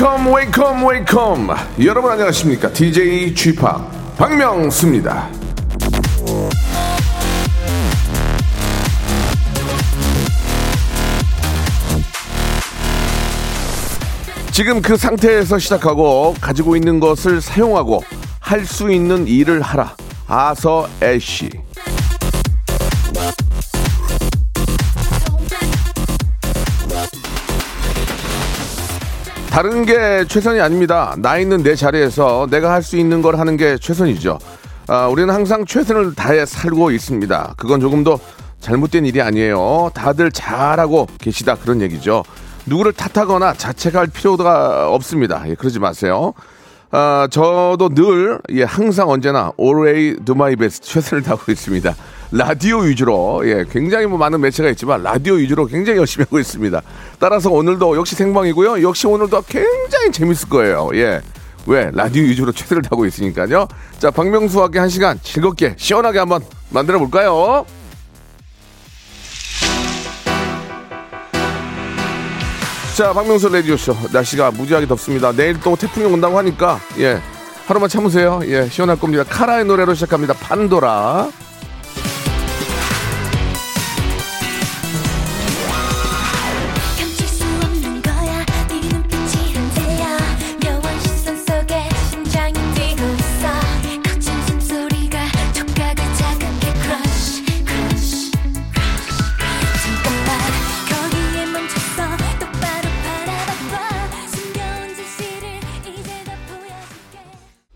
Welcome welcome welcome. 여러분 안녕하십니까? DJ 쥐파 박명수입니다. 지금 그 상태에서 시작하고 가지고 있는 것을 사용하고 할 수 있는 일을 하라. 아서 애쉬 다른 게 최선이 아닙니다. 나 있는 내 자리에서 내가 할 수 있는 걸 하는 게 최선이죠. 아, 우리는 항상 최선을 다해 살고 있습니다. 그건 조금도 잘못된 일이 아니에요. 다들 잘하고 계시다 그런 얘기죠. 누구를 탓하거나 자책할 필요가 없습니다. 예, 그러지 마세요. 아, 저도 늘, 예, 항상 언제나 always do my best 최선을 다하고 있습니다. 라디오 위주로, 예, 굉장히 뭐 많은 매체가 있지만 라디오 위주로 굉장히 열심히 하고 있습니다. 따라서 오늘도 역시 생방이고요. 역시 오늘도 굉장히 재밌을 거예요. 예. 왜? 라디오 위주로 최선을 다하고 있으니까요. 자, 박명수와 함께 한 시간 즐겁게, 시원하게 한번 만들어 볼까요? 자, 박명수 라디오쇼. 날씨가 무지하게 덥습니다. 내일 또 태풍이 온다고 하니까, 예. 하루만 참으세요. 예, 시원할 겁니다. 카라의 노래로 시작합니다. 판도라.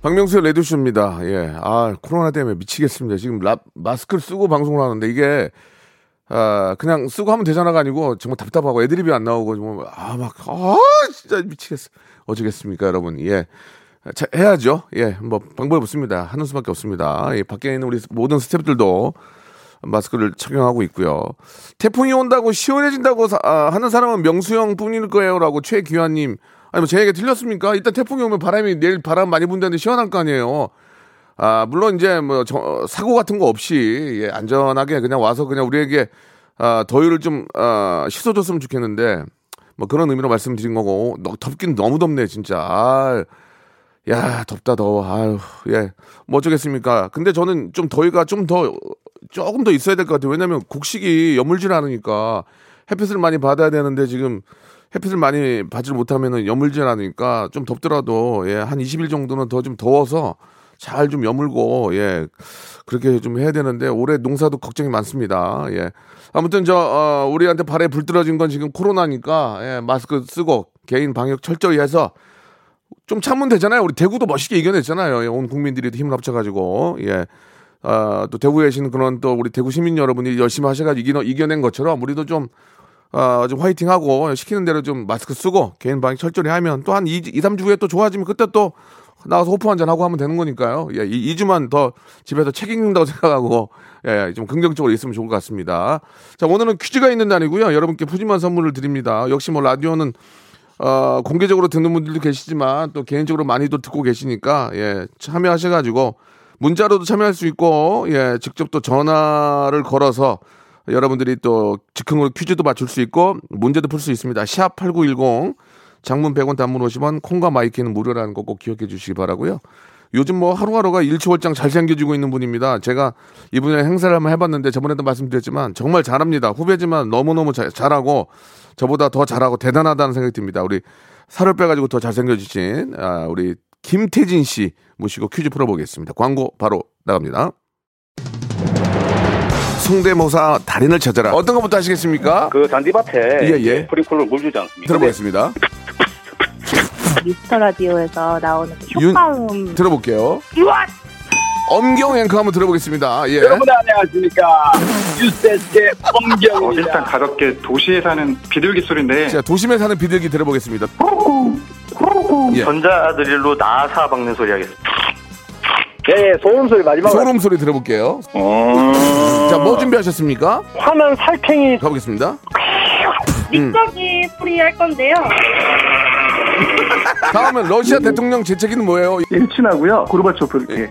박명수의 레디쇼입니다. 예. 아, 코로나 때문에 미치겠습니다. 지금 라, 마스크를 쓰고 방송을 하는데 이게, 아, 그냥 쓰고 하면 되잖아가 아니고 정말 답답하고 애드립이 안 나오고, 뭐, 아, 막, 아, 진짜 미치겠어. 어쩌겠습니까, 여러분. 예. 자, 해야죠. 예. 뭐, 방법이 없습니다. 하는 수밖에 없습니다. 예. 밖에 있는 우리 모든 스태프들도 마스크를 착용하고 있고요. 태풍이 온다고 시원해진다고 사- 아, 하는 사람은 명수형 뿐일 거예요라고 최기환님. 아니 뭐 제 얘기 들렸습니까? 일단 태풍이 오면 바람이 내일 바람 많이 분다는데 시원할 거 아니에요. 아 물론 이제 뭐 저- 사고 같은 거 없이 예, 안전하게 그냥 와서 그냥 우리에게 아, 더위를 좀 아, 씻어줬으면 좋겠는데 뭐 그런 의미로 말씀드린 거고 너, 덥긴 너무 덥네 진짜. 아, 야 덥다 더워 아유 예뭐 어쩌겠습니까 근데 저는 좀 더위가 좀 더 조금 더 있어야 될 것 같아요 왜냐면 곡식이 여물질 않으니까 햇빛을 많이 받아야 되는데 지금 햇빛을 많이 받지 못하면은 여물질 않으니까 좀 덥더라도 예 한 20일 정도는 더 좀 더워서 잘 좀 여물고 예 그렇게 좀 해야 되는데 올해 농사도 걱정이 많습니다 예 아무튼 저 어, 우리한테 발에 불 떨어진 건 지금 코로나니까 예 마스크 쓰고 개인 방역 철저히 해서 좀 참으면 되잖아요. 우리 대구도 멋있게 이겨냈잖아요. 예, 온 국민들이 힘을 합쳐가지고 예. 아, 또 대구에 계신 그런 또 우리 대구 시민 여러분이 열심히 하셔가지고 이겨, 이겨낸 것처럼 우리도 좀, 아, 좀 화이팅하고 시키는 대로 좀 마스크 쓰고 개인 방역 철저히 하면 또 한 2, 2, 3주 후에 또 좋아지면 그때 또 나가서 호프 한잔 하고 하면 되는 거니까요. 예, 이 2주만 더 집에서 책임진다고 생각하고 예, 좀 긍정적으로 있으면 좋을 것 같습니다. 자, 오늘은 퀴즈가 있는 날이고요. 여러분께 푸짐한 선물을 드립니다. 역시 뭐 라디오는 어, 공개적으로 듣는 분들도 계시지만 또 개인적으로 많이도 듣고 계시니까 예, 참여하셔 가지고 문자로도 참여할 수 있고 예, 직접 또 전화를 걸어서 여러분들이 또 즉흥으로 퀴즈도 맞출 수 있고 문제도 풀 수 있습니다. 샵 8910 장문 100원 단문 50원 콩과 my K는 무료라는 거 꼭 기억해 주시기 바라고요. 요즘 뭐 하루하루가 일취월장 잘생겨지고 있는 분입니다. 제가 이분의 행사를 한번 해봤는데 저번에도 말씀드렸지만 정말 잘합니다. 후배지만 너무너무 자- 잘하고 저보다 더 잘하고 대단하다는 생각이 듭니다. 우리 살을 빼가지고 더 잘생겨지신 아, 우리 김태진 씨 모시고 퀴즈 풀어보겠습니다. 광고 바로 나갑니다. 송대모사 달인을 찾아라. 어떤 것부터 하시겠습니까? 그 잔디밭에 예, 예. 프리콜을 물 주지 않습니까? 들어보겠습니다. 미스터 라디오에서 나오는 그 윤- 효과음 들어볼게요. 엄경 앵커 한번 들어보겠습니다. 예. 여러분 안녕하십니까 유세스의 어, 엄경입니다. 일단 가볍게 도시에 사는 비둘기 소리인데 자, 도심에 사는 비둘기 들어보겠습니다. 예. 전자드릴로 나사 박는 소리 하겠습니다. 예, 예, 소음 소리 마지막으로. 소름 소리 들어볼게요. 자, 뭐 준비하셨습니까? 화난 살쾡이 가보겠습니다. 믹서기 프리 할 건데요. 다음은 러시아 대통령 재채기는 뭐예요? 일친하고요. 고르바초프. 예.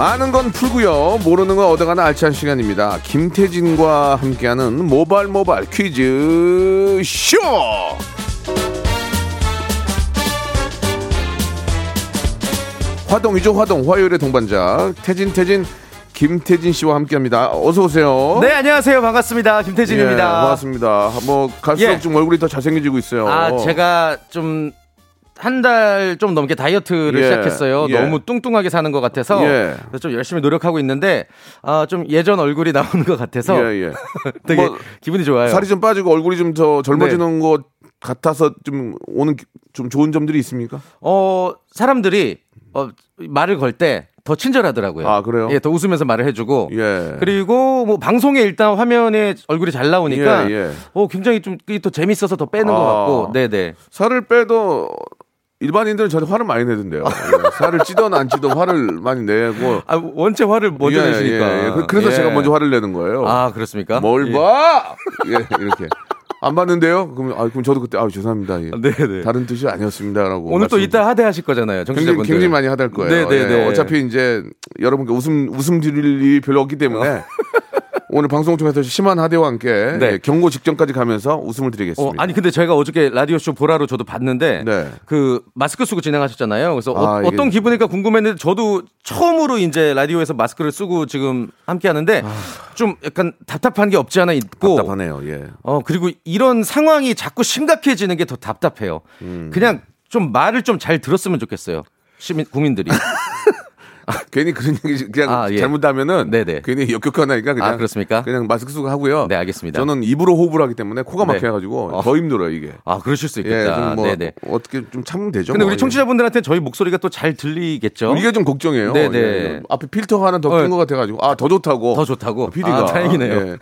아는 건 풀고요. 모르는 건 얻어가는 알찬 시간입니다. 김태진과 함께하는 모발 모발 퀴즈 쇼. 화동이죠 화동 화요일의 동반자 태진 태진 김태진 씨와 함께합니다. 어서 오세요. 네, 안녕하세요. 반갑습니다. 김태진입니다. 예, 반갑습니다. 뭐 갈수록 예. 좀 얼굴이 더 잘생겨지고 있어요. 아, 제가 좀 한 달 좀 넘게 다이어트를 예, 시작했어요. 예. 너무 뚱뚱하게 사는 것 같아서 예. 좀 열심히 노력하고 있는데 아, 좀 예전 얼굴이 나오는 것 같아서 예, 예. 되게 뭐, 기분이 좋아요. 살이 좀 빠지고 얼굴이 좀 더 젊어지는 네. 것 같아서 좀 오는 기- 좀 좋은 점들이 있습니까? 어, 사람들이 어, 말을 걸때 더 친절하더라고요. 아, 그래요? 예, 더 웃으면서 말을 해주고. 예. 그리고 뭐 방송에 일단 화면에 얼굴이 잘 나오니까 예, 예. 어 굉장히 좀더 재밌어서 더 빼는 것 아. 같고, 네네. 살을 빼도 일반인들은 저한테 화를 많이 내던데요. 예. 살을 찌든 안 찌든 화를 많이 내고. 아 원체 화를 먼저 예, 내시니까. 예, 예. 그- 그래서 예. 제가 먼저 화를 내는 거예요. 아 그렇습니까? 뭘 예. 봐? 예, 이렇게. 안 봤는데요? 그럼, 아, 그럼 저도 그때, 아, 죄송합니다. 예. 네네. 다른 뜻이 아니었습니다 라고. 오늘 또 말씀- 이따 하대하실 거잖아요, 굉장히, 정치자분들. 굉장히 많이 하달 거예요. 네네네. 예, 어차피 이제 여러분께 웃음, 웃음 드릴 일이 별로 없기 때문에 오늘 방송 통해서 심한 하대와 함께 네. 예, 경고 직전까지 가면서 웃음을 어, 드리겠습니다. 아니 근데 저희가 어저께 라디오 쇼 보라로 저도 봤는데 네. 그 마스크 쓰고 진행하셨잖아요. 그래서 아, 어, 이게- 떤 기분일까 궁금했는데 저도 처음으로 이제 라디오에서 마스크를 쓰고 지금 함께 하는데 좀 약간 답답한 게 없지 않아 있고 아. 답답하네요. 예. 어 그리고 이런 상황이 자꾸 심각해지는 게 더 답답해요. 음. 그냥 좀 말을 좀 잘 들었으면 좋겠어요. 시민 국민들이. 괜히 그런 얘기 그냥 아, 예. 잘못하면은 네네. 괜히 역격하나니까 그냥 아, 그렇습니까? 그냥 마스크 쓰고 하고요. 네, 알겠습니다. 저는 입으로 호흡을 하기 때문에 코가 네. 막혀 가지고 어. 더 힘들어요 이게. 아 그러실 수 예, 있겠다. 좀뭐 네네. 어떻게 좀 참으면 되죠. 근데 뭐. 우리 청취자분들한테 저희 목소리가 또 잘 들리겠죠? 예. 이게 좀 걱정이에요. 네네. 예. 앞에 필터가 하나 더큰 어. 것 같아 가지고 아 더 좋다고. 더 좋다고? PD가 아, 다행이네요.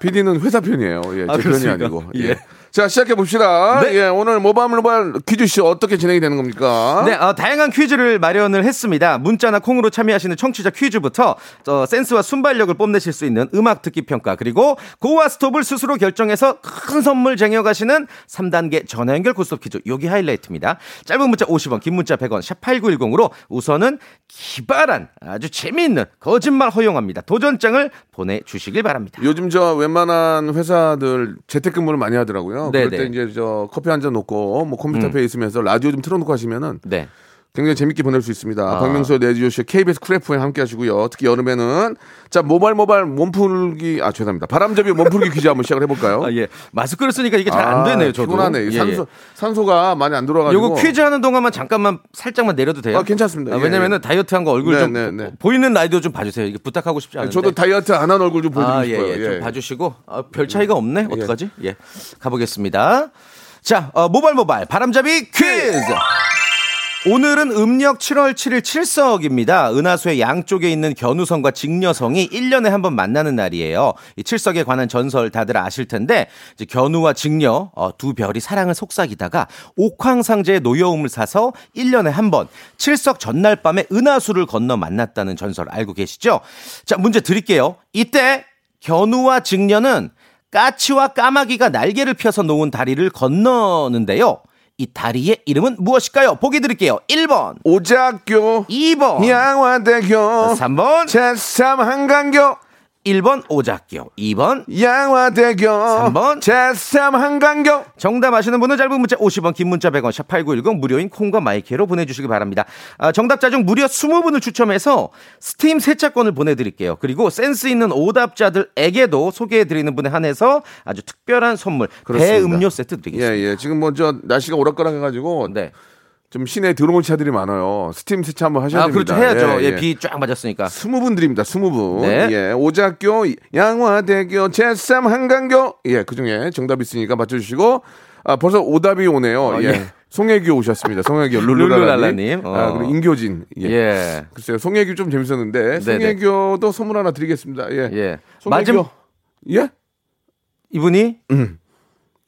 PD는 회사 편이에요. 예, 아, 제 편이 그렇습니까? 아니고. 예. 예. 자 시작해 봅시다. 네. 예, 오늘 모바일 모바일 퀴즈쇼 어떻게 진행이 되는 겁니까? 네, 어, 다양한 퀴즈를 마련을 했습니다. 문자나 콩으로 참여하시는 청취자 퀴즈부터 어, 센스와 순발력을 뽐내실 수 있는 음악 듣기 평가 그리고 고와 스톱을 스스로 결정해서 큰 선물 쟁여가시는 3단계 전화 연결 고스톱 퀴즈 요기 하이라이트입니다. 짧은 문자 50원, 긴 문자 100원, 샵 8910으로 우선은 기발한 아주 재미있는 거짓말 허용합니다. 도전장을 보내주시길 바랍니다. 요즘 저 웬만한 회사들 재택근무를 많이 하더라고요. 네네. 그럴 때 이제 저 커피 한 잔 놓고 뭐 컴퓨터 앞에 있으면서 라디오 좀 틀어놓고 하시면은 네. 굉장히 재밌게 보낼 수 있습니다. 아. 박명수의 라디오쇼 KBS Cool FM에 함께 하시고요. 특히 여름에는 자 모발 모발 몸풀기 아 죄송합니다. 바람잡이 몸풀기 퀴즈 한번 시작을 해볼까요? 아, 예. 마스크를 쓰니까 이게 잘 안 되네요, 저도. 피곤하네. 예, 예. 산소 산소가 많이 안 들어가지고. 요거 퀴즈 하는 동안만 잠깐만 살짝만 내려도 돼요? 아, 괜찮습니다. 아, 예, 왜냐면은 예. 다이어트 한 거 얼굴 네, 좀 네, 네. 보이는 라디오 좀 봐주세요. 이게 부탁하고 싶지 않은데. 저도 다이어트 안 한 얼굴 좀 보여드리고 아, 예, 싶어요. 예. 좀 예. 봐주시고 아, 별 차이가 없네. 어떡하지? 예, 가보겠습니다. 자, 어, 모발 모발 바람잡이 퀴즈. 오늘은 음력 7월 7일 칠석입니다. 은하수의 양쪽에 있는 견우성과 직녀성이 1년에 한 번 만나는 날이에요. 이 칠석에 관한 전설 다들 아실 텐데 이제 견우와 직녀 어, 두 별이 사랑을 속삭이다가 옥황상제의 노여움을 사서 1년에 한 번 칠석 전날 밤에 은하수를 건너 만났다는 전설 알고 계시죠? 자, 문제 드릴게요. 이때 견우와 직녀는 까치와 까마귀가 날개를 펴서 놓은 다리를 건너는데요. 이 다리의 이름은 무엇일까요? 보기 드릴게요. 1번, 오작교 2번, 양화대교 3번, 제3 한강교 1번 오작교, 2번 양화대교 3번 제삼 한강교 정답 아시는 분은 짧은 문자 50원, 긴 문자 100원, 샵 8910 무료인 콩과 마이크로 보내주시기 바랍니다. 아, 정답자 중 무려 20분을 추첨해서 스팀 세차권을 보내드릴게요. 그리고 센스 있는 오답자들에게도 소개해드리는 분에 한해서 아주 특별한 선물, 그렇습니다. 대음료 세트 드리겠습니다. 예, 예. 지금 뭐 저 날씨가 오락가락해가지고 네. 좀 시내에 들어온 차들이 많아요. 스팀 세차 한번 하셔야 아, 됩니다. 그렇죠. 해야죠. 예, 예, 예. 비 쫙 맞았으니까. 스무 분 드립니다. 스무 분. 네. 예. 오작교, 양화대교, 제삼 한강교. 예, 그 중에 정답 있으니까 맞춰주시고. 아, 벌써 오답이 오네요. 어, 예. 예. 송혜교 오셨습니다. 송혜교, 룰루랄라님. 룰루랄라님. 어. 아, 그리고 임교진. 예. 예. 글쎄요, 송혜교 좀 재밌었는데. 네네. 송혜교도 선물 하나 드리겠습니다. 예. 예. 송혜교. 맞음, 예? 이분이 음.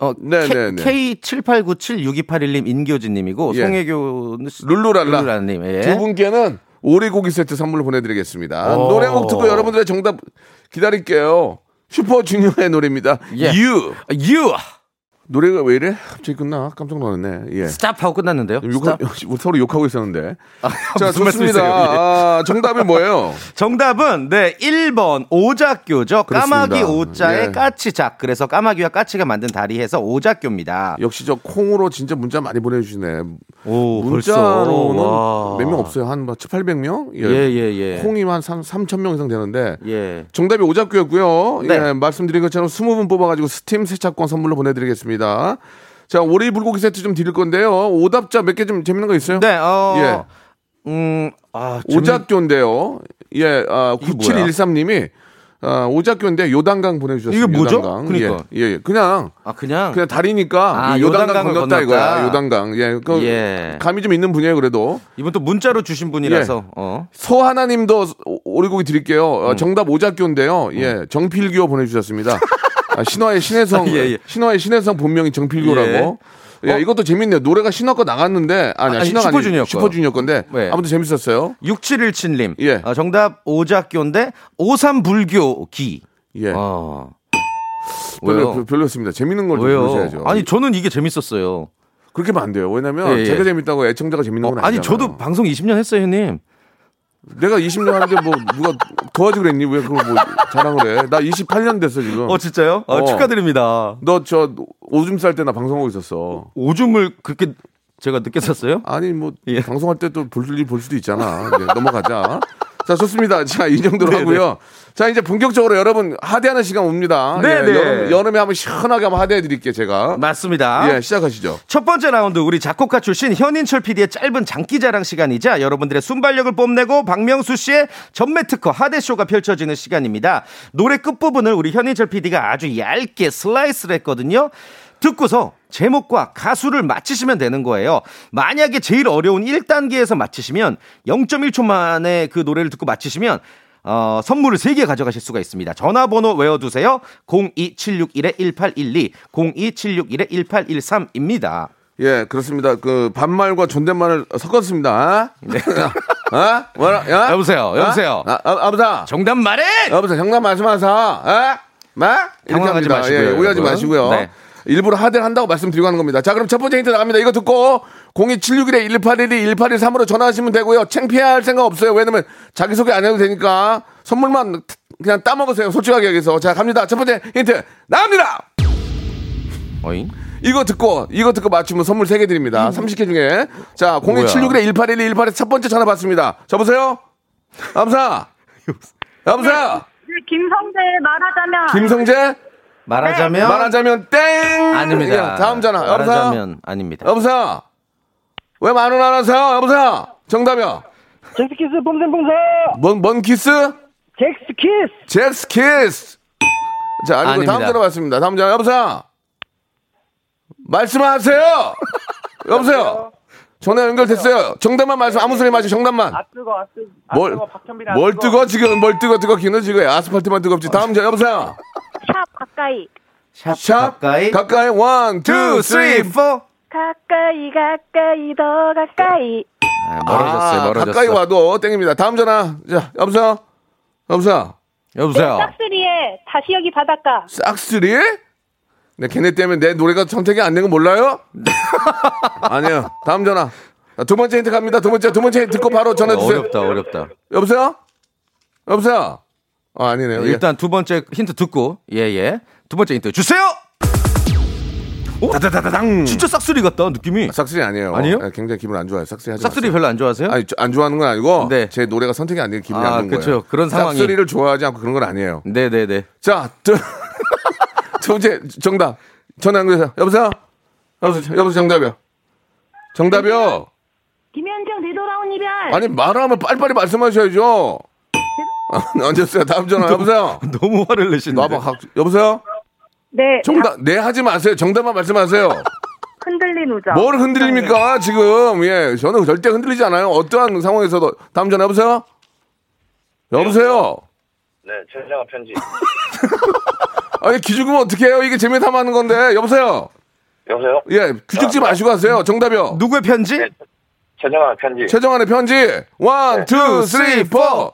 어, 네, 네, 네. K78976281님 인교진님이고 예. 송혜교는 룰루랄라. 룰루랄라님. 예. 두 분께는 오리고기 세트 선물로 보내드리겠습니다. 오. 노래 곡 듣고 여러분들의 정답 기다릴게요. 슈퍼주니어의 노래입니다. 예. You. You 노래가 왜 이래? 갑자기 끝나? 깜짝 놀랐네. 예. 스탑 하고 끝났는데요. 욕하, 서로 욕하고 있었는데. 자, 무슨 좋습니다. 말씀이세요? 예. 아, 정답이 뭐예요? 정답은 네 1번 오작교죠. 그렇습니다. 까마귀 오자에 예. 까치작. 그래서 까마귀와 까치가 만든 다리 해서 오작교입니다. 역시 저 콩으로 진짜 문자 많이 보내 주시네. 오 문자로는 와. 몇명 없어요. 한 뭐, 7, 800명? 예예 예. 콩이 한 3, 3,000명 이상 되는데. 예. 정답이 오작교였고요. 네. 예, 말씀드린 것처럼 20분 뽑아 가지고 스팀 세차권 선물로 보내 드리겠습니다. 자, 오리 불고기 세트 좀 드릴 건데요. 오답자 몇 개 좀 재밌는 거 있어요? 네. 어. 예. 음. 아. 오작교인데요. 예, 아, 이게 뭐야? 9713님이 아, 오작교인데 요단강 보내주셨어요. 이게 뭐죠? 요단강. 그러니까. 예, 예, 그냥 아 그냥. 그냥 다리니까 아, 이 요단강 건넜다 건넜다. 이거야. 요단강. 예, 그 예. 감이 좀 있는 분이에요. 그래도 이분 또 문자로 주신 분이라서. 어. 소하나님도 오- 오리고기 드릴게요. 음. 어, 정답 오작교인데요. 예, 정필교 보내주셨습니다. 아, 신화의 신혜성, 예, 예. 신화의 신혜성 본명이 정필교라고. 예, 어? 이것도 재밌네요. 노래가 신화 거 나갔는데 아니, 아니, 신화가 슈퍼주니어 아니 거. 슈퍼주니어 건데 네. 아무튼 재밌었어요. 6717 님. 예. 어, 정답 오작교인데 오삼불교기. 예, 어. 별로? 별로였습니다. 재밌는 걸좀 왜요? 보셔야죠. 아니 저는 이게 재밌었어요. 그렇게 하면 안 돼요. 왜냐면 예, 예. 제가 재밌다고 애청자가 재밌는 어, 건 아니 아니잖아요. 저도 방송 20년 했어요, 형님. 내가 20년 하는데 뭐 누가 도와주 그랬니? 왜 그걸 뭐 자랑을 해? 나 28년 됐어 지금. 어 진짜요? 어, 어. 축하드립니다. 너 저 오줌 쌀 때 나 방송하고 있었어. 오줌을 그렇게 제가 늦게 샀어요? 아니 뭐 예. 방송할 때 또 볼일볼 수도 있잖아. 네, 넘어가자. 자 좋습니다. 자 이 정도로 네, 하고요. 자 이제 본격적으로 여러분 하대하는 시간 옵니다. 네, 예, 네. 여름, 여름에 한번 시원하게 한번 하대해 드릴게요 제가. 맞습니다. 예 시작하시죠. 첫 번째 라운드 우리 작곡가 출신 현인철 PD의 짧은 장기자랑 시간이자 여러분들의 순발력을 뽐내고 박명수 씨의 전매 특허 하대 쇼가 펼쳐지는 시간입니다. 노래 끝 부분을 우리 현인철 PD가 아주 얇게 슬라이스를 했거든요. 듣고서 제목과 가수를 맞히시면 되는 거예요. 만약에 제일 어려운 1단계에서 맞히시면 0.1초 만에 그 노래를 듣고 맞히시면 어, 선물을 3개 가져가실 수가 있습니다. 전화번호 외워두세요. 02761-1812, 02761-1813입니다. 예 그렇습니다. 그 반말과 존댓말을 섞었습니다. 네. 아 뭐라 야 여보세요, 여보세요. 아, 아, 아버사 정답 말해! 여보세요 정답 말씀하세요. 아 마? 당황하지. 마시고요, 예, 오해하지 여러분. 마시고요. 네. 일부러 하대를 한다고 말씀드리고 하는 겁니다. 자, 그럼 첫 번째 힌트 나갑니다. 이거 듣고 02761-1812, 1813으로 전화하시면 되고요. 창피할 생각 없어요. 왜냐면 자기소개 안 해도 되니까 선물만 그냥 따먹으세요. 솔직하게 여기서. 자, 갑니다. 첫 번째 힌트 나갑니다! 어잉? 이거 듣고, 이거 듣고 맞추면 선물 3개 드립니다. 30개 중에. 자, 02761-1812, 1812첫 번째 전화 받습니다. 여보세요? 여보세요? 여보세요? 김성재 말하자면 김성재? 말하자면 말하자면 땡! 아닙니다. 야, 다음 전화. 여보세요? 말하자면 아닙니다. 여보세요? 왜 말을 안 하세요? 여보세요? 정답이요. 젝스키스 폼생폼사 뭔, 뭔 키스? 젝스키스 젝스 키스. 자, 아니고 아닙니다. 다음 전화 받습니다. 다음 전화. 여보세요? 말씀하세요! 여보세요? 전화 연결됐어요. 정답만 말씀, 아무 소리 마시고 정답만. 아 뜨거 아 뜨거 아 뭘, 뜨거 박현빈 아 뭘 뜨거, 지금? 뭘 뜨거, 뜨거, 기는 지금. 아스팔트만 뜨겁지. 다음 전화. 여보세요? 샵 가까이 샵, 샵, 가까이 가까이, one, two, three, four. 가까이 가까이 더 가까이 아, 멀어졌어요. 아, 멀어졌어. 가까이 와도 땡입니다. 다음 전화. 자, 여보세요? 여보세요? 여보세요. 싹쓰리의 다시 여기 바닷가 싹쓸이? 네, 걔네 때문에 내 노래가 선택이 안 된 거 몰라요? 아니요. 다음 전화. 아, 두 번째 힌트 갑니다. 두 번째, 두 번째 힌트 듣고 바로 전화 주세요. 어렵다, 어렵다. 여보세요? 여보세요? 아, 아니네요. 예. 일단 두 번째 힌트 듣고 예예 두 번째 힌트 주세요. 다다다다당. 진짜 싹쓸이 같다 느낌이. 싹쓸이 아니에요. 아니에요? 예, 굉장히 기분 안 좋아요. 싹쓸이 하지 싹쓸이 마세요. 별로 안 좋아하세요? 아니, 저- 안 좋아하는 건 아니고 네. 제 노래가 선택이 안 되는 기분이 아, 안 좋은 그쵸. 거예요. 그런 상황이. 싹쓸이를 좋아하지 않고 그런 건 아니에요. 네네네. 자, 두, 두 번째 정답. 전화 연결해서 여보세요? 여보세요? 여보세요? 정답이요. 정답이요. 김현정 되돌아온 이별. 아니 말하면 빨리빨리 말씀하셔야죠. 아, 앉았어요. 다음 전화 여보세요. 너무 화를 내시는데. 나봐. 각- 여보세요? 네. 정답 네 하지 마세요. 정답만 말씀하세요. 흔들린 우정. 뭘 흔들립니까 지금? 예, 저는 절대 흔들리지 않아요. 어떠한 상황에서도 다음 전화 여보세요? 여보세요? 네, 최정아 편지. 아니 기죽으면 어떡해요? 이게 재미 삼아 하는 건데 여보세요? 여보세요? 예, 기죽지 마시고 하세요. 정답이요. 누구의 편지? 네. 최정아 편지. 최정환의 편지. one, two, three, four.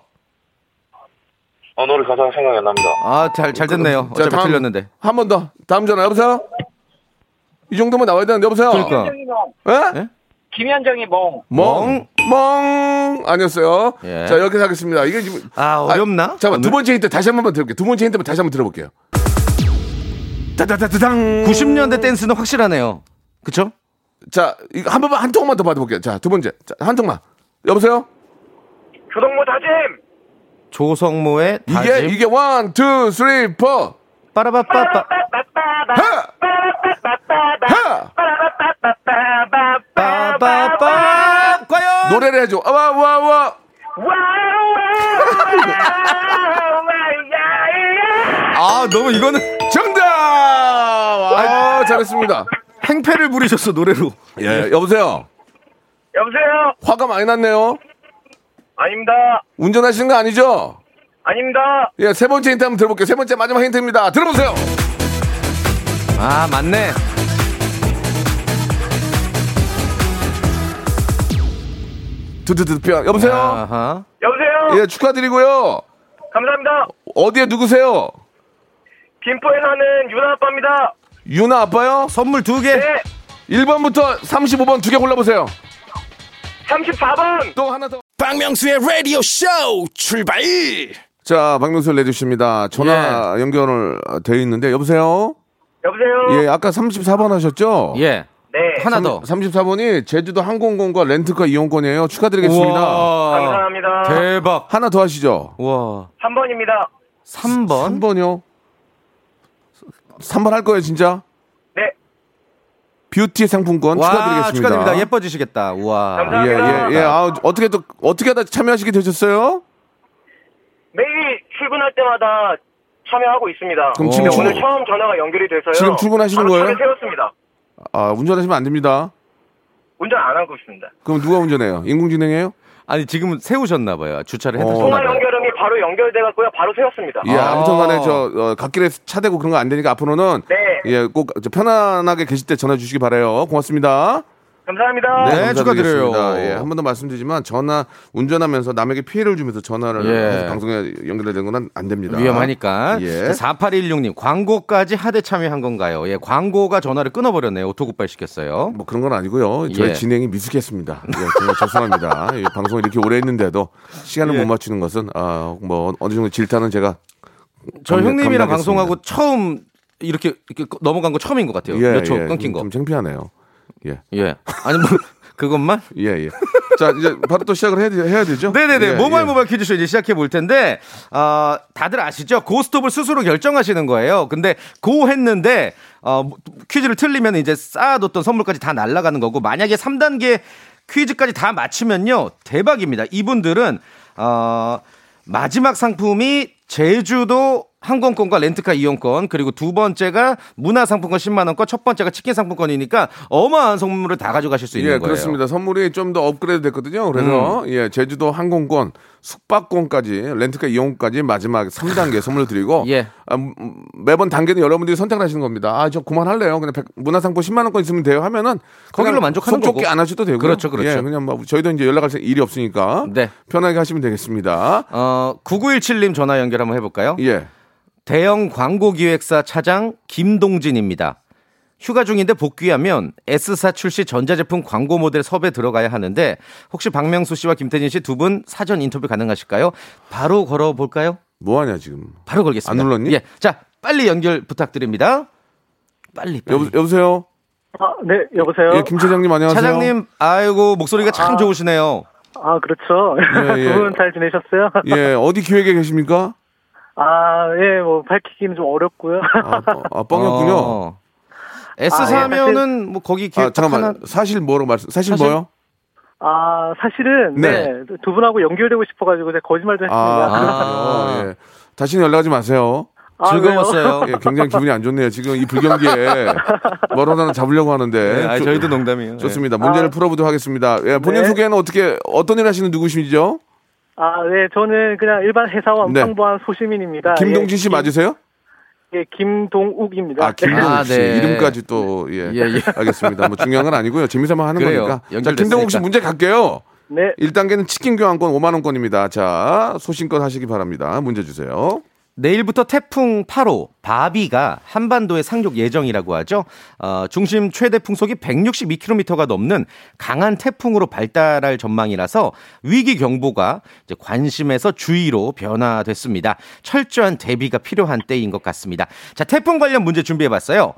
어, 노래 가사가 생각이 안 납니다. 아, 잘, 잘 됐네요. 자, 어차피 다음- 틀렸는데. 한 번 더. 다음 전화 여보세요? 이 정도면 나와야 되는데 여보세요? 그러니까. 예? 예? 김현정이 멍. 멍, 멍 아니었어요. 예. 자 여기서 하겠습니다. 이게 지금 아, 어렵나? 잠깐 두 오늘? 번째 힌트 다시 한 번만 들어볼게요. 두 번째 힌트 다시 한번 들어볼게요. 따다다다당. 90년대 댄스는 확실하네요. 그쵸? 자 이거 한 번만 한 통만 더 받아볼게요. 자 두 번째 자, 한 통만. 여보세요? 조성모 다짐. 조성모의 이게 다짐. 이게 one, two, three, four. 빠라바빠빠. 하! 하! 빠빠빠. 과연? 노래를 해줘. 아, 와, 와, 와. 아, 너무 이거는 정답! 아, 잘했습니다. 행패를 부리셨어, 노래로. 예, 여보세요? 여보세요? 화가 많이 났네요. 아닙니다. 운전하시는 거 아니죠? 아닙니다. 예, 세 번째 힌트 한번 들어볼게요. 세 번째 마지막 힌트입니다. 들어보세요. 아, 맞네. 두두두표. 여보세요? 아하. 여보세요? 예, 축하드리고요. 감사합니다. 어디에 누구세요? 김포에 사는 유나 아빠입니다. 유나 아빠요? 선물 두 개. 네. 1번부터 35번 두 개 골라보세요. 34번. 또 하나 더. 박명수의 라디오 쇼 출발 자, 박명수 내주십니다. 전화 연결을 돼 있는데, 여보세요? 여보세요? 예, 아까 34번 하셨죠? 예. 네. 하나 더. 34번이 제주도 항공권과 렌트카 이용권이에요. 축하드리겠습니다. 우와. 감사합니다. 대박. 하나 더 하시죠. 와. 3번입니다. 3번. 3번이요? 3번 할 거예요, 진짜? 네. 뷰티 상품권 와, 축하드리겠습니다. 축하드립니다. 예뻐지시겠다. 우와. 감사합니다. 예, 예, 예. 아, 어떻게 또, 어떻게 하다 참여하시게 되셨어요? 매일 출근할 때마다 참여하고 있습니다. 그럼 지금 출- 오늘 처음 전화가 연결이 돼서요. 지금 출근하시는 바로 거예요? 차를 세웠습니다. 아, 운전하시면 안 됩니다. 운전 안 하고 있습니다. 그럼 누가 운전해요? 인공지능이에요? 아니, 지금은 세우셨나 봐요. 주차를 어. 통화 해두셨나 봐요. 연결음이 바로 연결돼 갖고요. 바로 세웠습니다. 예, 아. 아무튼 간에 저, 어, 갓길에 차대고 그런 거 안 되니까 앞으로는 네. 예, 꼭 저 편안하게 계실 때 전화 주시기 바래요. 고맙습니다. 감사합니다. 네, 감사드리겠습니다. 축하드려요. 예, 한 번 더 말씀드리지만 전화 운전하면서 남에게 피해를 주면서 전화를 예. 해서 방송에 연결되는 건 안 됩니다. 위험하니까. 예. 4816님, 광고까지 하대 참여한 건가요? 예, 광고가 전화를 끊어버렸네요. 오토굿발 시켰어요. 뭐 그런 건 아니고요. 저희 예. 진행이 미숙했습니다. 예, 정말 죄송합니다. 예, 방송을 이렇게 오래 했는데도 시간을 예. 못 맞추는 것은 아, 뭐 어느 정도 질타는 제가 저 감내- 형님이랑 감내하겠습니다. 방송하고 처음 이렇게, 이렇게 넘어간 거 처음인 것 같아요. 몇 초 끊긴 거. 예, 좀 창피하네요. 예, 예. 아니, 뭐, 그것만? 예, 예. 자, 이제 바로 또 시작을 해야, 되- 해야 되죠? 네네네. 예, 모바일 예. 모바일 퀴즈쇼 이제 시작해 볼 텐데, 어, 다들 아시죠? 고스톱을 스스로 결정하시는 거예요. 근데 고 했는데, 어, 퀴즈를 틀리면 이제 쌓아뒀던 선물까지 다 날아가는 거고, 만약에 3단계 퀴즈까지 다 맞히면요, 대박입니다. 이분들은, 어, 마지막 상품이 제주도 항공권과 렌트카 이용권 그리고 두 번째가 문화상품권 10만 원권 첫 번째가 치킨 상품권이니까 어마어마한 선물을 다 가져가실 수 있는 예, 거예요. 음. 그렇습니다. 선물이 좀 더 업그레이드 됐거든요. 그래서 예, 제주도 항공권, 숙박권까지, 렌트카 이용까지 마지막 3단계 선물 드리고 예. 아, 음, 매번 단계는 여러분들이 선택을 하시는 겁니다. 아, 저 그만할래요. 그냥 백- 문화상품 10만 원권 있으면 돼요 하면은 거기로 만족하는 거고. 안 하셔도 되고. 그렇죠, 그렇죠. 예, 그냥 뭐 저희도 이제 연락할 일이 없으니까 네. 편하게 하시면 되겠습니다. 어, 9917님 전화 연결 한번 해 볼까요? 예. 대형 광고 기획사 차장 김동진입니다. 휴가 중인데 복귀하면 S사 출시 전자제품 광고 모델 섭외 들어가야 하는데 혹시 박명수 씨와 김태진 씨 두 분 사전 인터뷰 가능하실까요? 바로 걸어볼까요? 뭐 하냐 지금? 바로 걸겠습니다. 안 눌렀니? 예. 자, 빨리 연결 부탁드립니다. 빨리, 빨리. 여보, 여보세요? 아, 네, 여보세요? 예, 김 차장님 안녕하세요. 차장님, 아이고, 목소리가 참 좋으시네요. 아, 그렇죠. 예, 예. 두분 잘 지내셨어요? 예, 어디 기획에 계십니까? 아, 예, 뭐, 밝히기는 좀 어렵고요. 아, 뻥- 아, 뻥이었군요. 어. S 아, 예, 사면은 뭐 거기 기획 아, 잠깐만. 하나 사실 뭐라고 말씀, 사실, 사실? 뭐요? 아, 사실은, 네. 네. 두 분하고 연결되고 싶어 가지고 제가 거짓말도 했습니다. 아? 예. 다시는 연락하지 마세요. 아, 즐거웠어요. 예, 굉장히 기분이 안 좋네요. 지금 이 불경기에 뭐라도 하나 잡으려고 하는데. 네, 아니, 좋- 저희도 농담이에요. 좋습니다. 문제를 풀어보도록 하겠습니다. 예, 본인 네. 소개는 어떻게, 어떤 일 하시는 누구시죠? 아, 네, 저는 그냥 일반 회사원 네. 평범한 소시민입니다. 김동진 씨 예, 김- 맞으세요? 예, 김동욱입니다. 아, 김동욱 아, 씨. 네. 이름까지 또, 예. 예, 예. 알겠습니다. 뭐 중요한 건 아니고요. 재미삼아 하는 그래요. 거니까. 자, 연결됐으니까. 김동욱 씨 문제 갈게요. 네. 1단계는 치킨 교환권 5만 원권입니다. 자, 소신껏 하시기 바랍니다. 문제 주세요. 내일부터 태풍 8호 바비가 한반도에 상륙 예정이라고 하죠. 어, 중심 최대 풍속이 162km가 넘는 강한 태풍으로 발달할 전망이라서 위기 경보가 관심에서 주의로 변화됐습니다. 철저한 대비가 필요한 때인 것 같습니다. 자, 태풍 관련 문제 준비해 봤어요.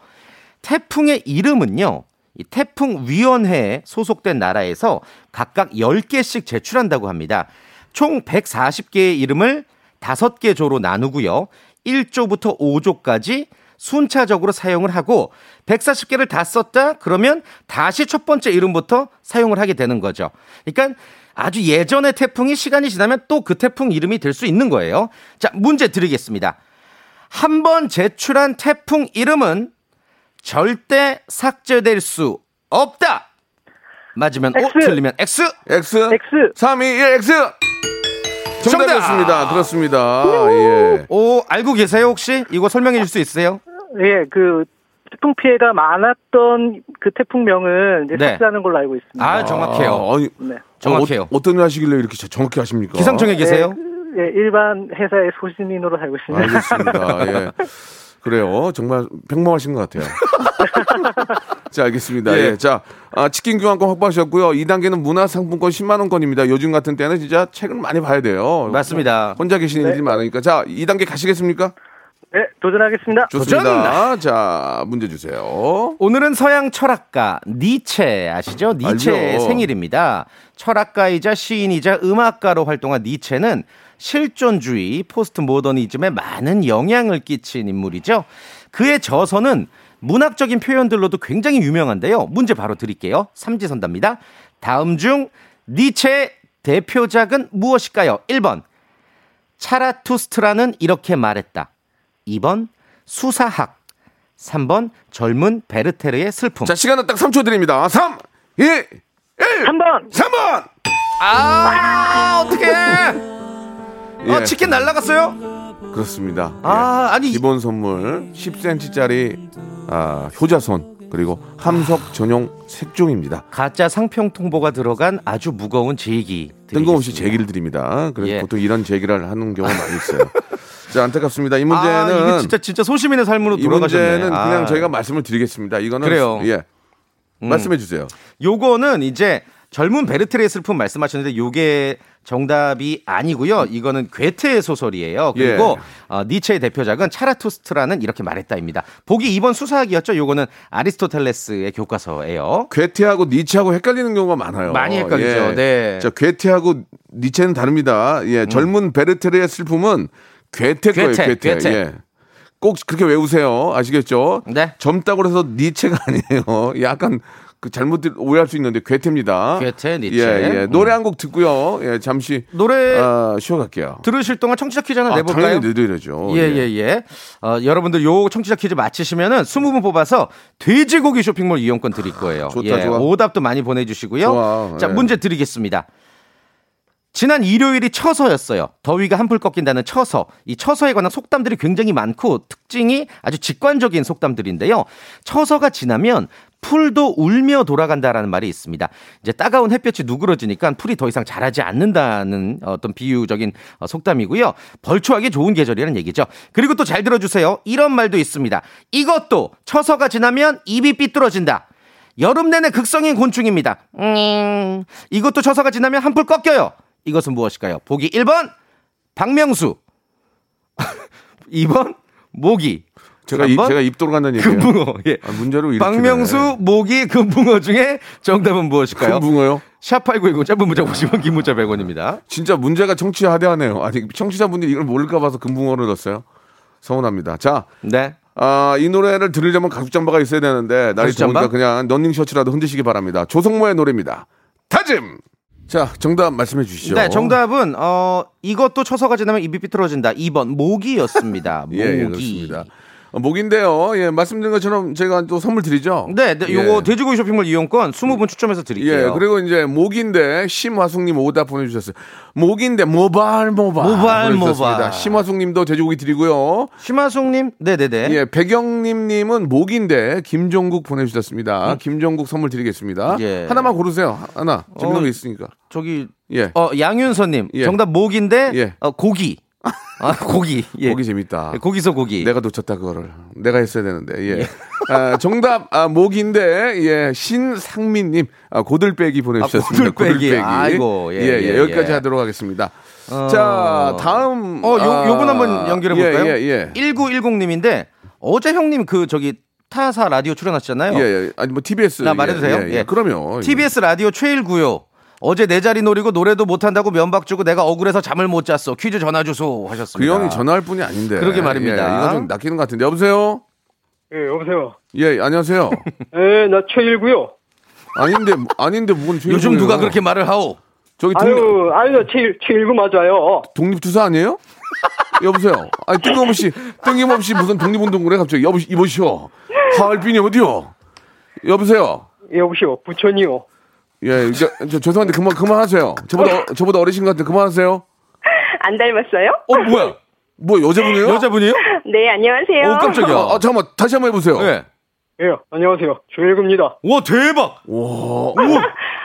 태풍의 이름은요. 이 태풍 위원회에 소속된 나라에서 각각 10개씩 제출한다고 합니다. 총 140개의 이름을 5개 조로 나누고요. 1조부터 5조까지 순차적으로 사용을 하고 140개를 다 썼다? 그러면 다시 첫 번째 이름부터 사용을 하게 되는 거죠. 그러니까 아주 예전의 태풍이 시간이 지나면 또 그 태풍 이름이 될 수 있는 거예요. 자, 문제 드리겠습니다. 한 번 제출한 태풍 이름은 절대 삭제될 수 없다. 맞으면 O, X. 틀리면 X. X. X. 3, 2, 1, X. 정답이었습니다. 그렇습니다. 예. 오, 알고 계세요, 혹시? 이거 설명해 줄 수 있으세요? 예, 그, 태풍 피해가 많았던 그 태풍명은 이제 네. 삭제하는 걸로 알고 있습니다. 아, 정확해요. 아, 아니, 네. 정확해요. 어, 떤일 하시길래 이렇게 자- 정확히 하십니까? 기상청에 계세요? 예, 일반 회사의 소신인으로 살고 있습니다. 알겠습니다. 예. 그래요. 정말 평범하신 것 같아요. 자, 알겠습니다. 예. 예. 자, 아, 치킨 교환권 확보하셨고요. 2단계는 문화상품권 10만원권입니다. 요즘 같은 때는 진짜 책을 많이 봐야 돼요. 맞습니다. 혼자 계시는 일들이 많으니까. 자, 2단계 가시겠습니까? 네, 도전하겠습니다. 좋습니다. 자, 문제 주세요. 오늘은 서양 철학가 니체 아시죠? 니체의 알죠. 생일입니다. 철학가이자 시인이자 음악가로 활동한 니체는 실존주의, 포스트 모더니즘에 많은 영향을 끼친 인물이죠. 그의 저서는 문학적인 표현들로도 굉장히 유명한데요. 문제 바로 드릴게요. 삼지선답니다. 다음 중 니체의 대표작은 무엇일까요? 1번 차라투스트라는 이렇게 말했다. 2번 수사학 3번 젊은 베르테르의 슬픔. 자, 시간은 딱 3초 드립니다. 3, 2, 1. 3번! 3번! 아, 어떡해! 예, 어, 치킨 날라갔어요? 그렇습니다. 아, 예. 아니. 기본 선물 10cm짜리 아, 효자손 그리고 함석 전용 색종입니다. 가짜 상평 통보가 들어간 아주 무거운 제기. 뜬금없이. 제기를 드립니다. 그래서 예. 보통 이런 제기를 하는 경우가 많이 있어요. 자, 안타깝습니다. 이 문제는 아, 진짜 진짜 소시민의 삶으로 이 돌아가셨네. 문제는 아. 그냥 저희가 말씀을 드리겠습니다. 이거는 그래요. 음. 예. 말씀해 주세요. 요거는 이제 젊은 베르테르의 슬픔 말씀하셨는데 요게 정답이 아니고요. 이거는 괴테의 소설이에요. 그리고 예. 어, 니체의 대표작은 차라투스트라는 이렇게 말했다입니다. 보기 2번 수사학이었죠. 요거는 아리스토텔레스의 교과서예요. 괴테하고 니체하고 헷갈리는 경우가 많아요. 많이 헷갈리죠. 네. 음. 자, 괴테하고 니체는 다릅니다. 예, 젊은 베르테르의 슬픔은 괴테 거예요. 괴테, 괴테. 괴테. 예. 꼭 그렇게 외우세요. 아시겠죠? 네. 젊다고 해서 니체가 아니에요. 약간 그 잘못 오해할 수 있는데 괴테입니다. 괴테, 니체. 예, 예. 음. 노래 한 곡 듣고요. 예, 잠시 노래 아, 쉬어갈게요. 들으실 동안 청취자 퀴즈 하나 아, 내볼까요? 당연히 내드려야죠. 예, 예, 예. 어, 여러분들 요 청취자 퀴즈 맞히시면은 20분 뽑아서 돼지고기 쇼핑몰 이용권 드릴 거예요. 좋다, 예, 좋아. 오답도 많이 보내주시고요. 좋아, 자, 예. 문제 드리겠습니다. 지난 일요일이 처서였어요. 더위가 한풀 꺾인다는 처서. 이 처서에 관한 속담들이 굉장히 많고 특징이 아주 직관적인 속담들인데요. 처서가 지나면 풀도 울며 돌아간다라는 말이 있습니다. 이제 따가운 햇볕이 누그러지니까 풀이 더 이상 자라지 않는다는 어떤 비유적인 어, 속담이고요. 벌초하기 좋은 계절이라는 얘기죠. 그리고 또 잘 들어주세요. 이런 말도 있습니다. 이것도 처서가 지나면 입이 삐뚤어진다. 여름 내내 극성인 곤충입니다. 음, 이것도 처서가 지나면 한풀 꺾여요. 이것은 무엇일까요? 보기 1번 박명수, 2번 모기. 제가 입, 3번 제가 입 돌아간다는 얘기예요. 금붕어. 예. 아, 문제로 이렇게 박명수 모기 금붕어 중에 정답은 무엇일까요? 금붕어요? 샵8910 짧은 문자 50원 긴 문자 100원입니다. 진짜 문제가 청취 하대하네요. 아니 청취자분들이 이걸 모를까 봐서 금붕어를 넣었어요. 서운합니다. 자, 네. 아, 이 노래를 들으려면 가죽 잠바가 있어야 되는데 날이? 더우니까 그냥 런닝 셔츠라도 흔드시기 바랍니다. 조성모의 노래입니다. 다짐. 자, 정답 말씀해 주시죠. 네, 정답은 어 이것도 초서가 지나면 입이 삐뚤어진다. 2번 모기였습니다. 모기. 예, 예, 그렇습니다. 어, 목인데요. 예, 말씀드린 것처럼 제가 또 선물 드리죠. 네, 네, 요거 예. 돼지고기 쇼핑몰 이용권 20분 추첨해서 드릴게요. 예, 그리고 이제 목인데 심화숙님 오답 보내주셨어요. 목인데 모발 모발 모발. 모발. 심화숙님도 돼지고기 드리고요. 심하송님, 네 네 네. 예, 백영님님은 목인데 김종국 보내주셨습니다. 김종국 선물 드리겠습니다. 음. 예. 하나만 고르세요. 하나 재밌는 어, 거 있으니까. 저기 예, 어 양윤서님 예. 정답 목인데 예. 어, 고기. 아 고기. 예. 목이 재밌다. 예, 고기서 고기. 내가 놓쳤다 그거를 내가 했어야 되는데 예. 아, 정답 아, 목인데 예 신상민님 아, 고들빼기 보내주셨습니다. 아, 고들빼기. 아이고, 예, 예, 예, 예, 여기까지 예. 하도록 하겠습니다. 어. 자 다음 어, 요, 아, 요분 한번 연결해 볼까요? 예, 예, 예. 1910님인데 어제 형님 그 저기 타사 라디오 출연하셨잖아요. 예, 예. 아니 뭐 TBS 나 말해도 돼요? 예, 예. 예. 그럼요. TBS 라디오 최일구요. 어제 내 자리 노리고 노래도 못한다고 면박 주고 내가 억울해서 잠을 못 잤어. 퀴즈 전화 주소 그 하셨습니다. 형이 전화할 뿐이 아닌데. 그러게 말입니다. 예, 이건 좀 낚이는 것 같은데. 여보세요? 예, 여보세요. 예, 안녕하세요. 예, 나 최일구요. 아닌데, 아닌데, 뭔 요즘 누가 그렇게 말을 하오? 저기 독립, 아유, 아유, 최일, 최일구 맞아요. 독립투사 아니에요? 여보세요? 아니, 뜬금없이, 뜬금없이 무슨 독립운동을 해, 갑자기. 여보, 이보시오. 하얼빈이 어디요? 여보세요? 여보시오, 부천이요. 예, 이제, 저, 죄송한데, 그만, 그만하세요. 저보다, 어- 저보다 어리신 것 같은데, 그만하세요. 안 닮았어요? 어 뭐야? 뭐, 여자분이에요? 여자분이요? 네, 안녕하세요. 오 깜짝이야. 아, 아, 잠깐만, 다시 한번 해보세요. 예. 예, 안녕하세요. 최일구입니다. 와 대박. 와,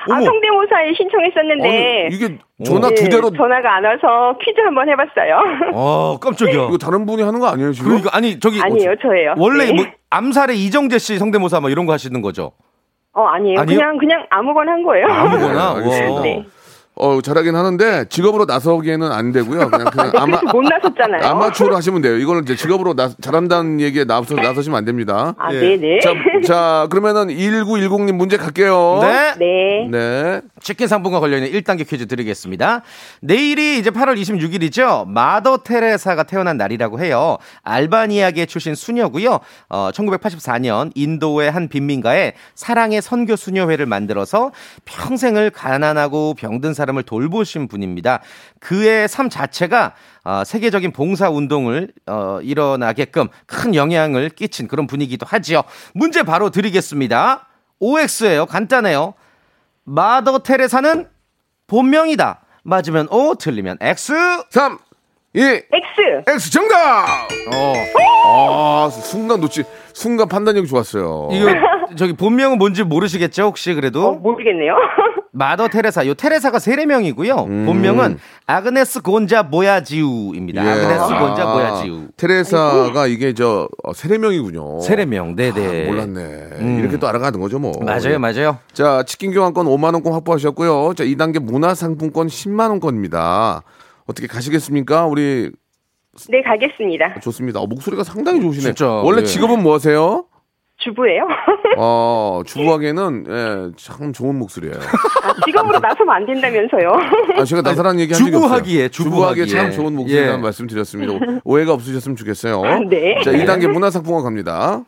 아, 성대모사에 신청했었는데. 아니, 이게 전화 네, 두 대로, 전화가 안 와서 퀴즈 한번 해봤어요. 아 깜짝이야. 이거 다른 분이 하는 거 아니에요, 지금? 그러니까 아니 저기 아니에요, 저예요. 원래 네. 뭐 암살의 이정재 씨 성대모사 뭐 이런 거 하시는 거죠? 어, 아니에요. 아니요? 그냥, 그냥 아무거나 한 거예요. 아무거나. 네. 어, 잘하긴 하는데 직업으로 나서기에는 안 되고요. 그냥 그냥 아마 못 나섰잖아요. 아마추어로 하시면 돼요. 이거는 이제 직업으로 나, 잘한다는 얘기에 나서 나서시면 안 됩니다. 아, 예. 네 네. 자, 자, 그러면은 1910님 문제 갈게요. 네. 네. 네. 치킨 상품과 관련된 1단계 퀴즈 드리겠습니다. 내일이 이제 8월 26일이죠. 마더 테레사가 태어난 날이라고 해요. 알바니아계 출신 수녀고요. 어, 1984년 인도의 한 빈민가에 사랑의 선교 수녀회를 만들어서 평생을 가난하고 병든 사람 을 돌보신 분입니다. 그의 삶 자체가 어, 세계적인 봉사 운동을 어, 일어나게끔 큰 영향을 끼친 그런 분이기도 하지요. 문제 바로 드리겠습니다. OX예요. 간단해요. 마더 테레사는 본명이다. 맞으면 O, 틀리면 X. 3 2 X. X 정답. 어, 아, 순간 놓치 순간 판단력이 좋았어요. 이거 저기 본명은 뭔지 모르시겠죠? 혹시 그래도 어, 모르겠네요. 마더 테레사. 요 테레사가 세례명이고요. 본명은 아그네스 곤자 보야지우입니다. 예. 아그네스 아, 곤자 보야지우. 테레사가 이게 저 어, 세례명이군요. 세례명. 네, 네. 아, 몰랐네. 이렇게 또 알아가는 거죠, 뭐. 맞아요, 맞아요. 자, 치킨 교환권 5만 원권 확보하셨고요. 자, 2단계 문화 상품권 10만 원권입니다. 어떻게 가시겠습니까? 우리 네, 가겠습니다. 좋습니다. 어, 목소리가 상당히 좋으시네. 진짜, 원래 예. 직업은 뭐 하세요? 주부예요. 어, 주부하기에는 예, 참 좋은 목소리예요. 아, 직업으로 나서면 안 된다면서요. 아, 제가 나사라는 얘기 한 적이 없어요. 주부하기에, 주부하기에. 참 좋은 목소리라는 예. 말씀 드렸습니다. 오해가 없으셨으면 좋겠어요. 네. 자, 2단계 문화상품권 갑니다.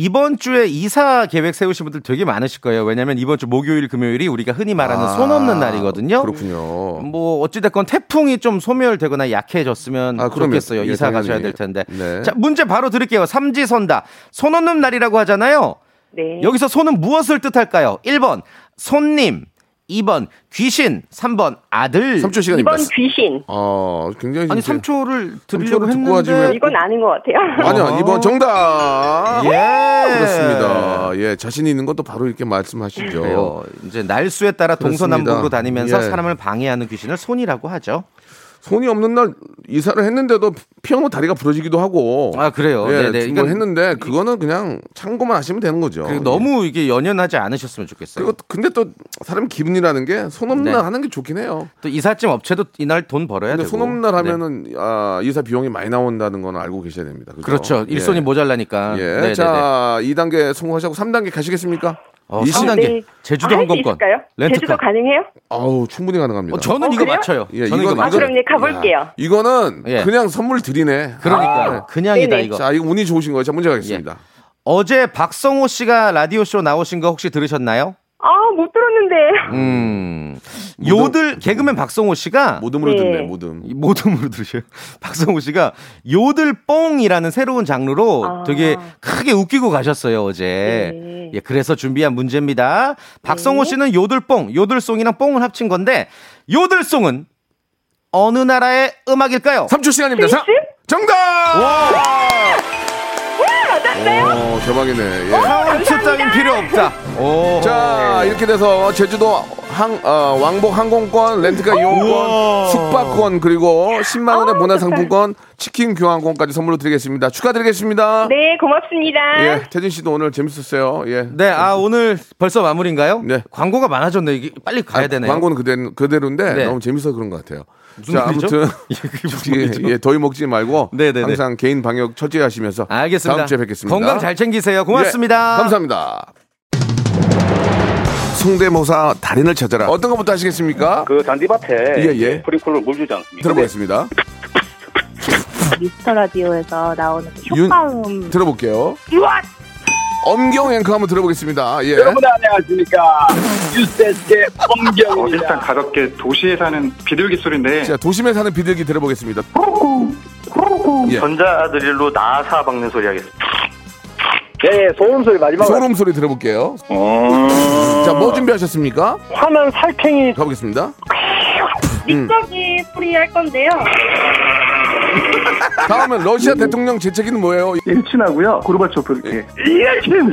이번 주에 이사 계획 세우신 분들 되게 많으실 거예요. 왜냐면 이번 주 목요일, 금요일이 우리가 흔히 말하는 손 없는 날이거든요. 아, 그렇군요. 뭐 어찌됐건 태풍이 좀 소멸되거나 약해졌으면 아, 그럼요. 좋겠어요. 예, 이사 당연히. 가셔야 될 텐데. 네. 자 문제 바로 드릴게요. 삼지선다. 손 없는 날이라고 하잖아요. 네. 여기서 손은 무엇을 뜻할까요? 1번 손님, 2번 귀신, 3번 아들. 3초 시간입니다. 2번 귀신. 어, 굉장히 아니 진짜- 3초를 드리려고 3초를 듣고 했는데 이건 아닌 것 같아요. 아니야, 이번 정답. 예. 그렇습니다. 예, 자신 있는 것도 바로 이렇게 말씀하시죠. 그래요. 이제 날수에 따라 동서남북으로 그렇습니다. 다니면서 예. 사람을 방해하는 귀신을 손이라고 하죠. 손이 없는 날 이사를 했는데도 피아노 다리가 부러지기도 하고. 아, 그래요? 예, 네네. 중고 이건- 했는데 그거는 그냥 참고만 하시면 되는 거죠. 그리고 예. 너무 이게 연연하지 않으셨으면 좋겠어요. 그리고 근데 또 사람 기분이라는 게 손 없는 네. 날 하는 게 좋긴 해요. 또 이삿짐 업체도 이날 돈 벌어야 근데 되고. 손 없는 날 네. 하면은 아, 이사 비용이 많이 나온다는 건 알고 계셔야 됩니다. 그죠? 그렇죠. 일손이 예. 모자라니까. 예. 네네네. 자, 2단계 성공하시고 3단계 가시겠습니까? 어, 이 시- 3단계 네. 제주도 아, 항공권. 렌트카. 제주도 가능해요? 아우, 충분히 가능합니다. 어, 저는 어, 이거 그래요? 맞춰요. 예, 저는 이거 아, 맞춰요. 그럼 네, 가볼게요. 야, 이거는 예. 그냥 선물 드리네. 그러니까 아, 그냥이다 네네. 이거. 자, 이거 운이 좋으신 거예요. 자, 문제 가겠습니다. 어제 박성호 씨가 라디오 쇼 나오신 거 혹시 들으셨나요? 아, 못 들었는데. 음. 요들 개그맨 박성호 씨가 모듬으로 네. 듣네, 모듬. 이 모듬으로 들으셔요. 박성호 씨가 요들 뽕이라는 새로운 장르로 아. 되게 크게 웃기고 가셨어요, 어제. 네. 예, 그래서 준비한 문제입니다. 박성호 네. 씨는 요들 뽕, 요들송이랑 뽕을 합친 건데 요들송은 어느 나라의 음악일까요? 3초 시간입니다. 자, 스위스? 정답! 맞았어요? 오, 대박이네. 예. 카운트 따윈 필요 없다. 오. 자, 이렇게 돼서 제주도 항, 어, 왕복 항공권, 렌트카 이용권, 숙박권, 그리고 10만원의 문화상품권, 치킨 교환권까지 선물로 드리겠습니다. 축하드리겠습니다. 네, 고맙습니다. 예, 태진 씨도 오늘 재밌었어요. 예. 네, 아 오늘 벌써 마무리인가요? 네. 광고가 많아졌네. 이게 빨리 가야 아, 되네요. 광고는 그대, 그대로인데 네. 너무 재밌어서 그런 것 같아요. 자? 아무튼 예, 예, 더위 먹지 말고 네네네. 항상 개인 방역 철저히 하시면서 알겠습니다. 다음 주에 뵙겠습니다. 건강 잘 챙기세요. 고맙습니다. 예, 감사합니다. 성대모사 달인을 찾아라. 어떤 것부터 하시겠습니까? 그 잔디밭에 예, 예. 스프링클러 물 주지 않습니까? 들어보겠습니다. 미스터 라디오에서 나오는 그 윤- 효과음 들어볼게요. 엄경 앵커 한번 들어보겠습니다. 예. 안녕하십니까 유세스의 엄경입니다 일단 가볍게 도시에 사는 비둘기 소리인데 자, 도심에 사는 비둘기 들어보겠습니다. 예. 전자 드릴로 나사 박는 소리 하겠습니다 네 소음 소리 마지막으로 소름 소리 들어볼게요. 어... 자, 뭐 준비하셨습니까? 화난 살쾡이 가보겠습니다. 믹서기 소리 할 건데요. 다음은 러시아 대통령 재채기는 뭐예요? 일친하고요 고르바초프 이렇게 일친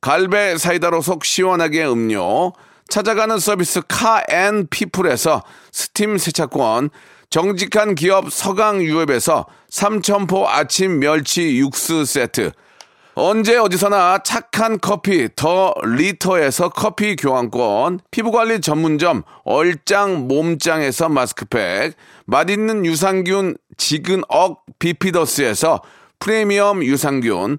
갈배 사이다로 속 시원하게 음료, 찾아가는 서비스 카앤피플에서 스팀 세차권, 정직한 기업 서강유업에서 삼천포 아침 멸치 육수 세트, 언제 어디서나 착한 커피 더 리터에서 커피 교환권, 피부관리 전문점 얼짱 몸짱에서 마스크팩, 맛있는 유산균 지근억 비피더스에서 프리미엄 유산균,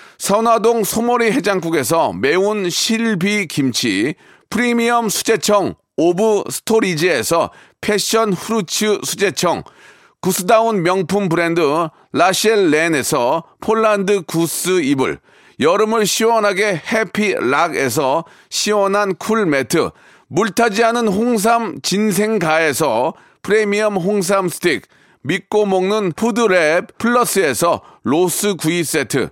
선화동 소머리 해장국에서 매운 실비 김치, 프리미엄 수제청 오브 스토리지에서 패션 후르츠 수제청, 구스다운 명품 브랜드 라셸 렌에서 폴란드 구스 이불, 여름을 시원하게 해피락에서 시원한 cool 매트, 물타지 않은 홍삼 진생가에서 프리미엄 홍삼 스틱, 믿고 먹는 푸드랩 플러스에서 로스 구이 세트,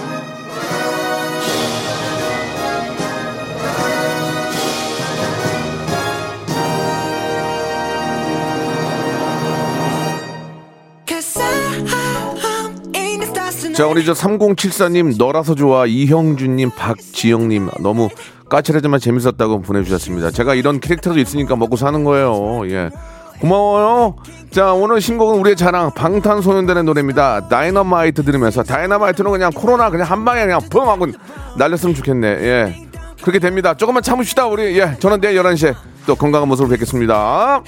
자, 우리 저 3074님, 너라서 좋아, 이형준님, 박지영님, 너무 까칠하지만 재밌었다고 보내주셨습니다. 제가 이런 캐릭터도 있으니까 먹고 사는 거예요. 예. 고마워요. 자, 오늘 신곡은 우리의 자랑, 방탄소년단의 노래입니다. 다이너마이트 들으면서, 다이너마이트는 그냥 코로나 그냥 한 방에 그냥 펑 하고 날렸으면 좋겠네. 예. 그렇게 됩니다. 조금만 참읍시다, 우리. 예. 저는 내일 11시에 또 건강한 모습으로 뵙겠습니다.